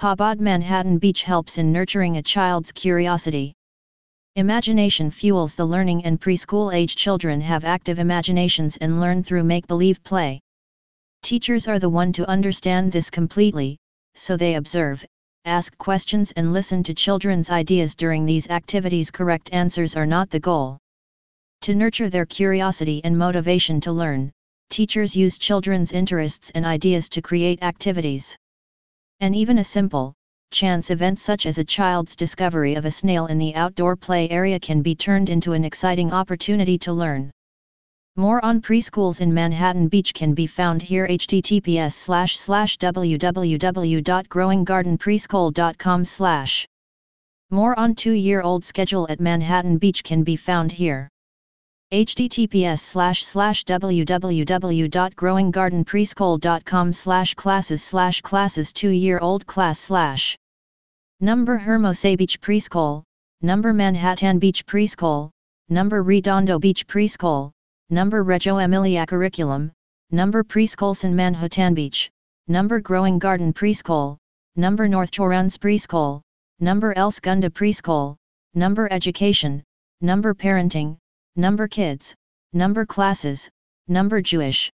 Chabad Manhattan Beach helps in nurturing a child's curiosity. Imagination fuels the learning and preschool age children have active imaginations and learn through make-believe play. Teachers are the one to understand this completely, so they observe, ask questions and listen to children's ideas during these activities correct answers are not the goal. To nurture their curiosity and motivation to learn, teachers use children's interests and ideas to create activities. And even a simple, chance event such as a child's discovery of a snail in the outdoor play area can be turned into an exciting opportunity to learn. More on preschools in Manhattan Beach can be found here https slash slash www.growinggardenpreschool.com slash. More on two-year-old schedule at Manhattan Beach can be found here https slash slash. Www.growinggardenpreschool.com slash classes slash classes 2-year-old class slash Number Hermosa Beach Preschool, Number Manhattan Beach Preschool, Number Redondo Beach Preschool, Number Reggio Emilia Curriculum, Number Preschool San Manhattan Beach, Number Growing Garden Preschool, Number North Torrance Preschool, Number El Segundo Preschool, Number Education, Number Parenting, number kids, number classes, number Jewish,